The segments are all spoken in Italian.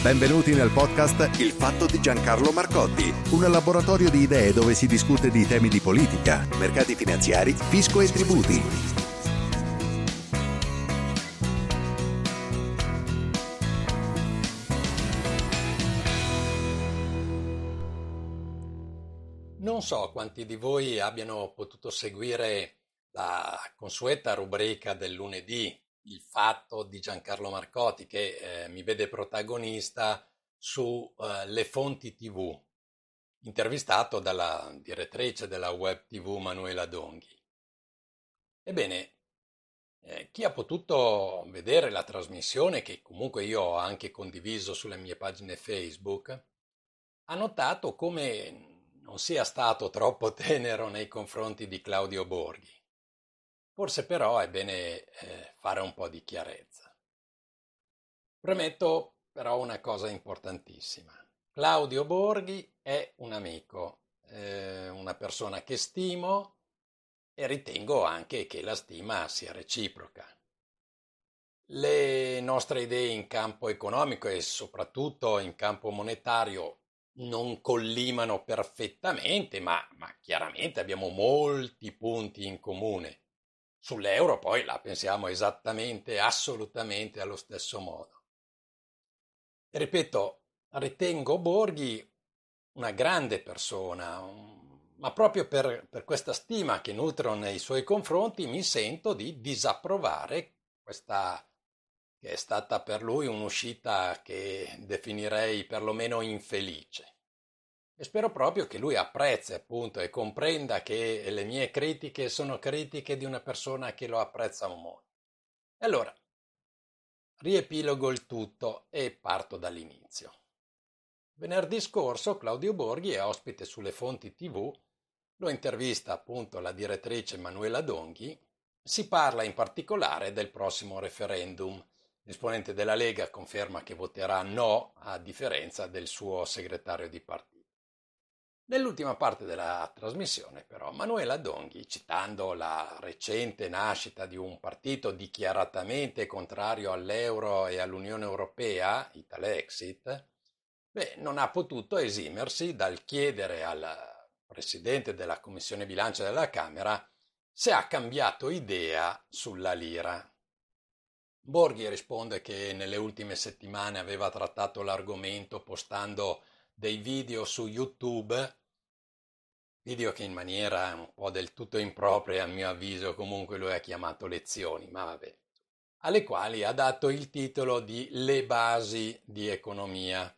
Benvenuti nel podcast Il fatto di Giancarlo Marcotti, un laboratorio di idee dove si discute di temi di politica, mercati finanziari, fisco e tributi. Non so quanti di voi abbiano potuto seguire la consueta rubrica del lunedì, Il fatto di Giancarlo Marcotti, che eh, mi vede protagonista su eh, Fonti TV, intervistato dalla direttrice della web TV Manuela Donghi. Ebbene, eh, chi ha potuto vedere la trasmissione, che comunque io ho anche condiviso sulle mie pagine Facebook, ha notato come non sia stato troppo tenero nei confronti di Claudio Borghi. Forse però è bene eh, fare un po' di chiarezza. Premetto però una cosa importantissima. Claudio Borghi è un amico, eh, una persona che stimo e ritengo anche che la stima sia reciproca. Le nostre idee in campo economico e soprattutto in campo monetario non collimano perfettamente, ma, ma chiaramente abbiamo molti punti in comune. Sull'euro poi la pensiamo esattamente, assolutamente allo stesso modo. Ripeto, ritengo Borghi una grande persona, ma proprio per, per questa stima che nutro nei suoi confronti mi sento di disapprovare questa che è stata per lui un'uscita che definirei perlomeno infelice. E spero proprio che lui apprezzi appunto e comprenda che le mie critiche sono critiche di una persona che lo apprezza molto. E allora, riepilogo il tutto e parto dall'inizio. Venerdì scorso Claudio Borghi è ospite sulle fonti TV, lo intervista appunto la direttrice Manuela Donghi, si parla in particolare del prossimo referendum L'esponente della Lega conferma che voterà no, a differenza del suo segretario di partito. Nell'ultima parte della trasmissione, però, Manuela Donghi, citando la recente nascita di un partito dichiaratamente contrario all'euro e all'Unione Europea, Italexit, beh, non ha potuto esimersi dal chiedere al presidente della Commissione Bilancio della Camera se ha cambiato idea sulla lira. Borghi risponde che nelle ultime settimane aveva trattato l'argomento postando dei video su YouTube, video che in maniera un po' del tutto impropria a mio avviso comunque lui ha chiamato lezioni, ma vabbè, alle quali ha dato il titolo di Le basi di economia.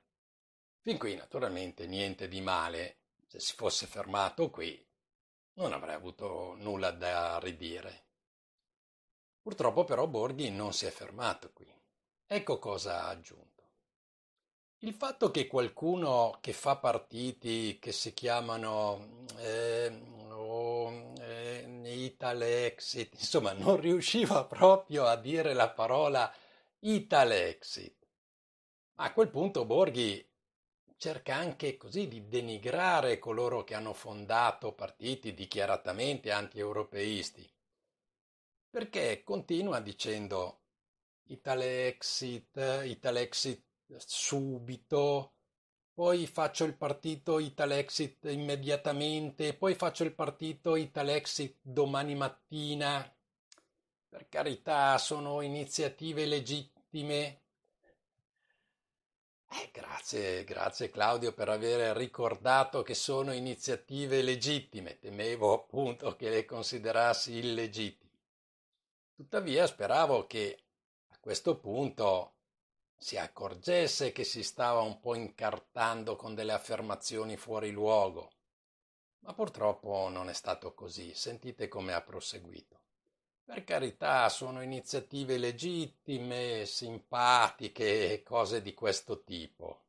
Fin qui naturalmente niente di male, se si fosse fermato qui non avrei avuto nulla da ridire. Purtroppo però Borghi non si è fermato qui. Ecco cosa ha aggiunto. Il fatto che qualcuno che fa partiti che si chiamano eh, oh, eh, Italexit, insomma, non riusciva proprio a dire la parola Italexit. A quel punto Borghi cerca anche così di denigrare coloro che hanno fondato partiti dichiaratamente anti-europeisti perché continua dicendo Italexit, Italexit subito, poi faccio il partito Italexit immediatamente, poi faccio il partito Italexit domani mattina. Per carità, sono iniziative legittime. Eh, grazie, grazie Claudio per aver ricordato che sono iniziative legittime. Temevo appunto che le considerassi illegittime. Tuttavia speravo che a questo punto si accorgesse che si stava un po' incartando con delle affermazioni fuori luogo. Ma purtroppo non è stato così. Sentite come ha proseguito. Per carità, sono iniziative legittime, simpatiche e cose di questo tipo.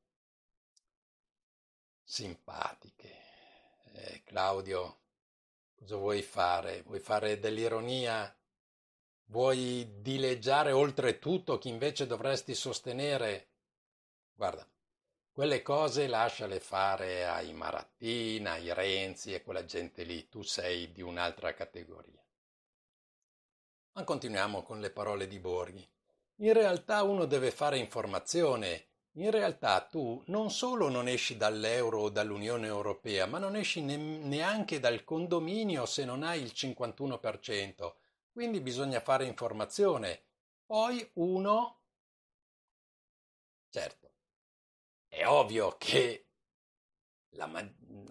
Simpatiche. Eh, Claudio, cosa vuoi fare? Vuoi fare dell'ironia? Vuoi dileggiare oltretutto chi invece dovresti sostenere? Guarda, quelle cose lasciale fare ai Marattina, ai Renzi e quella gente lì. Tu sei di un'altra categoria. Ma continuiamo con le parole di Borghi. In realtà uno deve fare informazione. In realtà tu non solo non esci dall'euro o dall'Unione Europea, ma non esci ne- neanche dal condominio se non hai il 51%. Quindi bisogna fare informazione. Poi uno... Certo, è ovvio che la,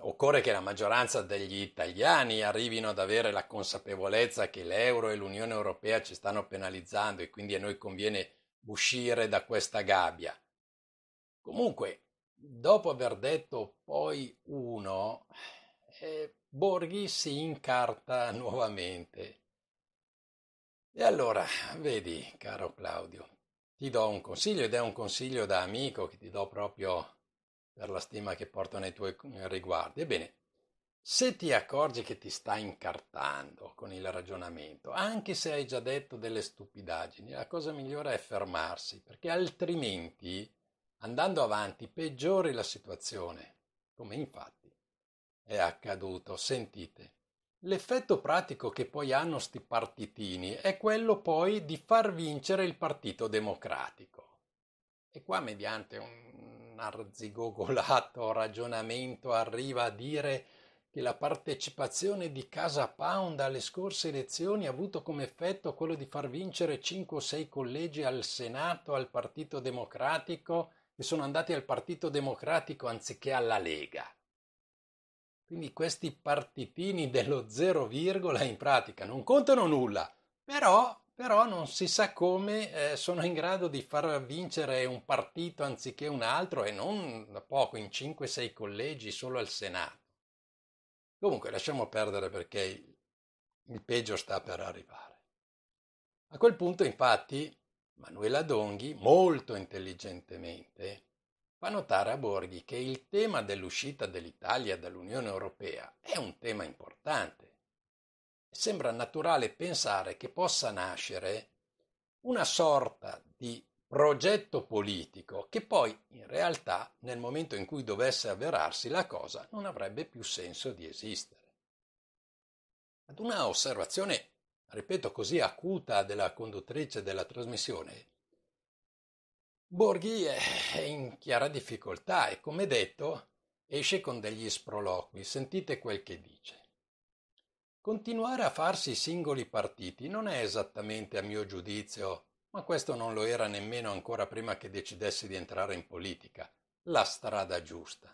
occorre che la maggioranza degli italiani arrivino ad avere la consapevolezza che l'euro e l'Unione Europea ci stanno penalizzando e quindi a noi conviene uscire da questa gabbia. Comunque, dopo aver detto poi uno, eh, Borghi si incarta nuovamente. E allora, vedi, caro Claudio, ti do un consiglio ed è un consiglio da amico che ti do proprio per la stima che porto nei tuoi riguardi. Ebbene, se ti accorgi che ti sta incartando con il ragionamento, anche se hai già detto delle stupidaggini, la cosa migliore è fermarsi, perché altrimenti, andando avanti, peggiori la situazione, come infatti è accaduto. Sentite, l'effetto pratico che poi hanno sti partitini è quello poi di far vincere il Partito Democratico. E qua, mediante un arzigogolato ragionamento arriva a dire che la partecipazione di Casa Pound alle scorse elezioni ha avuto come effetto quello di far vincere 5 o 6 collegi al Senato al Partito Democratico e sono andati al Partito Democratico anziché alla Lega. Quindi questi partitini dello zero virgola in pratica non contano nulla, però però non si sa come eh, sono in grado di far vincere un partito anziché un altro e non da poco, in 5-6 collegi solo al Senato. Comunque lasciamo perdere perché il peggio sta per arrivare. A quel punto, infatti, Manuela Donghi, molto intelligentemente, fa notare a Borghi che il tema dell'uscita dell'Italia dall'Unione Europea è un tema importante sembra naturale pensare che possa nascere una sorta di progetto politico che poi in realtà nel momento in cui dovesse avverarsi la cosa non avrebbe più senso di esistere. Ad una osservazione, ripeto così acuta della conduttrice della trasmissione, Borghi è in chiara difficoltà e come detto esce con degli sproloqui, sentite quel che dice. Continuare a farsi singoli partiti non è esattamente, a mio giudizio, ma questo non lo era nemmeno ancora prima che decidessi di entrare in politica, la strada giusta.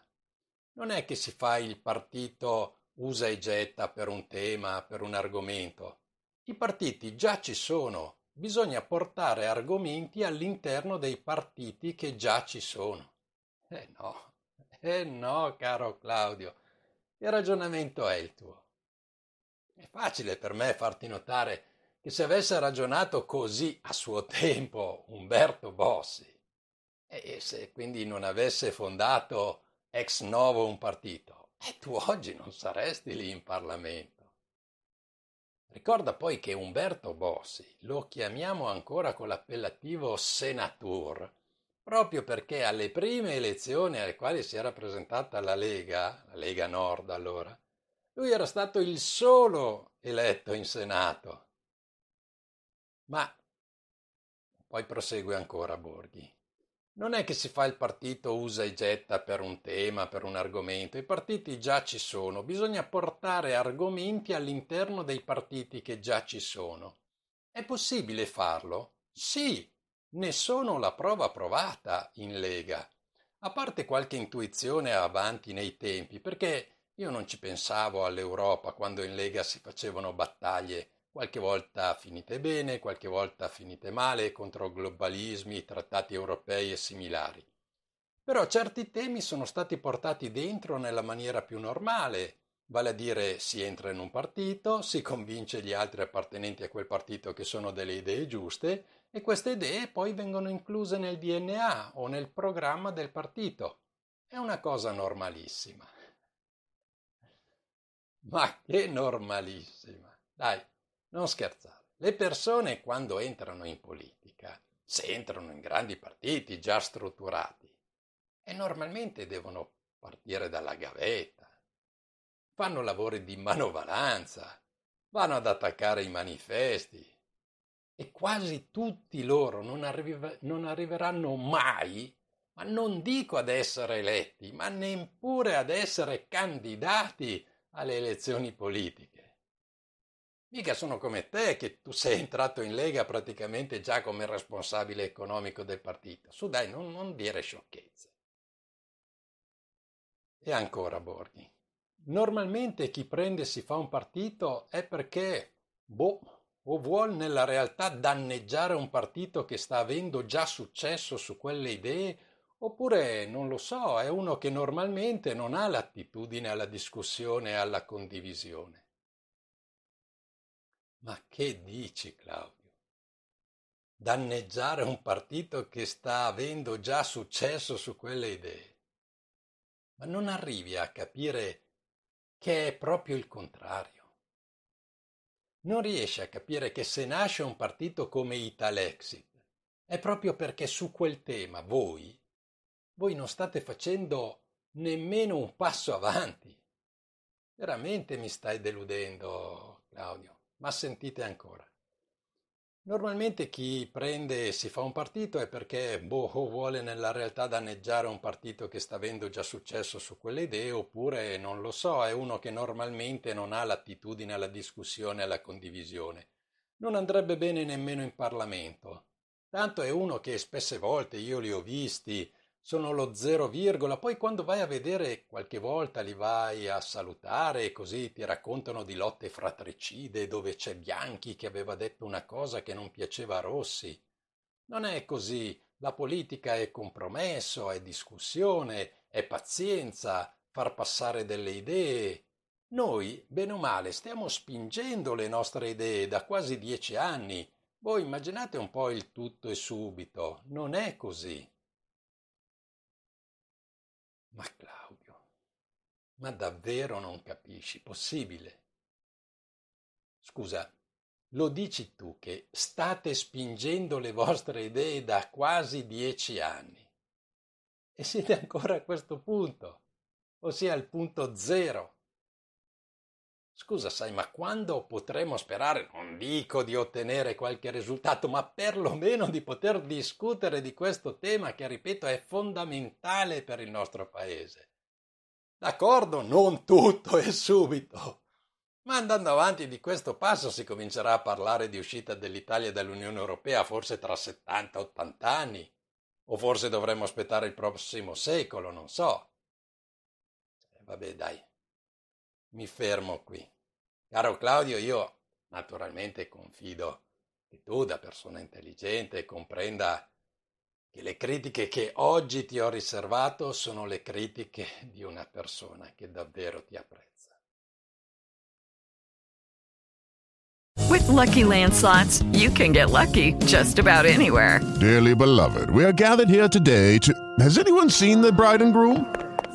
Non è che si fa il partito usa e getta per un tema, per un argomento. I partiti già ci sono, bisogna portare argomenti all'interno dei partiti che già ci sono. Eh no, eh no, caro Claudio, che ragionamento è il tuo? È facile per me farti notare che se avesse ragionato così a suo tempo Umberto Bossi, e se quindi non avesse fondato ex novo un partito, e tu oggi non saresti lì in Parlamento. Ricorda poi che Umberto Bossi lo chiamiamo ancora con l'appellativo senatur, proprio perché alle prime elezioni alle quali si era presentata la Lega, la Lega Nord allora, lui era stato il solo eletto in Senato. Ma poi prosegue ancora Borghi. Non è che si fa il partito usa e getta per un tema, per un argomento. I partiti già ci sono. Bisogna portare argomenti all'interno dei partiti che già ci sono. È possibile farlo? Sì, ne sono la prova provata in Lega. A parte qualche intuizione avanti nei tempi, perché io non ci pensavo all'Europa quando in Lega si facevano battaglie, qualche volta finite bene, qualche volta finite male, contro globalismi, trattati europei e similari. Però certi temi sono stati portati dentro nella maniera più normale Vale a dire si entra in un partito, si convince gli altri appartenenti a quel partito che sono delle idee giuste e queste idee poi vengono incluse nel DNA o nel programma del partito. È una cosa normalissima. Ma che normalissima! Dai, non scherzare. Le persone quando entrano in politica, se entrano in grandi partiti già strutturati, e normalmente devono partire dalla gavetta, fanno lavori di manovalanza, vanno ad attaccare i manifesti e quasi tutti loro non, arrive, non arriveranno mai, ma non dico ad essere eletti, ma neppure ad essere candidati alle elezioni politiche. Mica sono come te che tu sei entrato in Lega praticamente già come responsabile economico del partito. Su dai, non, non dire sciocchezze. E ancora Borghi. Normalmente chi prende e si fa un partito è perché, boh, o vuol nella realtà danneggiare un partito che sta avendo già successo su quelle idee, oppure, non lo so, è uno che normalmente non ha l'attitudine alla discussione e alla condivisione. Ma che dici, Claudio? Danneggiare un partito che sta avendo già successo su quelle idee. Ma non arrivi a capire che è proprio il contrario. Non riesci a capire che se nasce un partito come Italexit è proprio perché su quel tema voi, voi non state facendo nemmeno un passo avanti. Veramente mi stai deludendo, Claudio. Ma sentite ancora. Normalmente chi prende e si fa un partito è perché boh, vuole nella realtà danneggiare un partito che sta avendo già successo su quelle idee, oppure non lo so, è uno che normalmente non ha l'attitudine alla discussione e alla condivisione. Non andrebbe bene nemmeno in Parlamento. Tanto è uno che spesse volte io li ho visti sono lo zero virgola, poi quando vai a vedere qualche volta li vai a salutare e così ti raccontano di lotte fratricide dove c'è Bianchi che aveva detto una cosa che non piaceva a Rossi. Non è così, la politica è compromesso, è discussione, è pazienza, far passare delle idee. Noi, bene o male, stiamo spingendo le nostre idee da quasi dieci anni. Voi immaginate un po' il tutto e subito. Non è così. Ma Claudio, ma davvero non capisci? Possibile? Scusa, lo dici tu che state spingendo le vostre idee da quasi dieci anni e siete ancora a questo punto, ossia al punto zero. Scusa, sai, ma quando potremo sperare, non dico di ottenere qualche risultato, ma perlomeno di poter discutere di questo tema che, ripeto, è fondamentale per il nostro paese? D'accordo, non tutto e subito. Ma andando avanti di questo passo si comincerà a parlare di uscita dell'Italia dall'Unione Europea forse tra 70-80 anni, o forse dovremmo aspettare il prossimo secolo, non so. Vabbè, dai, mi fermo qui. Caro Claudio, io naturalmente confido che tu, da persona intelligente, comprenda che le critiche che oggi ti ho riservato sono le critiche di una persona che davvero ti apprezza. With lucky landslots, you can get lucky just about anywhere. Dearly beloved, we are gathered here today to. Has anyone seen the bride and groom?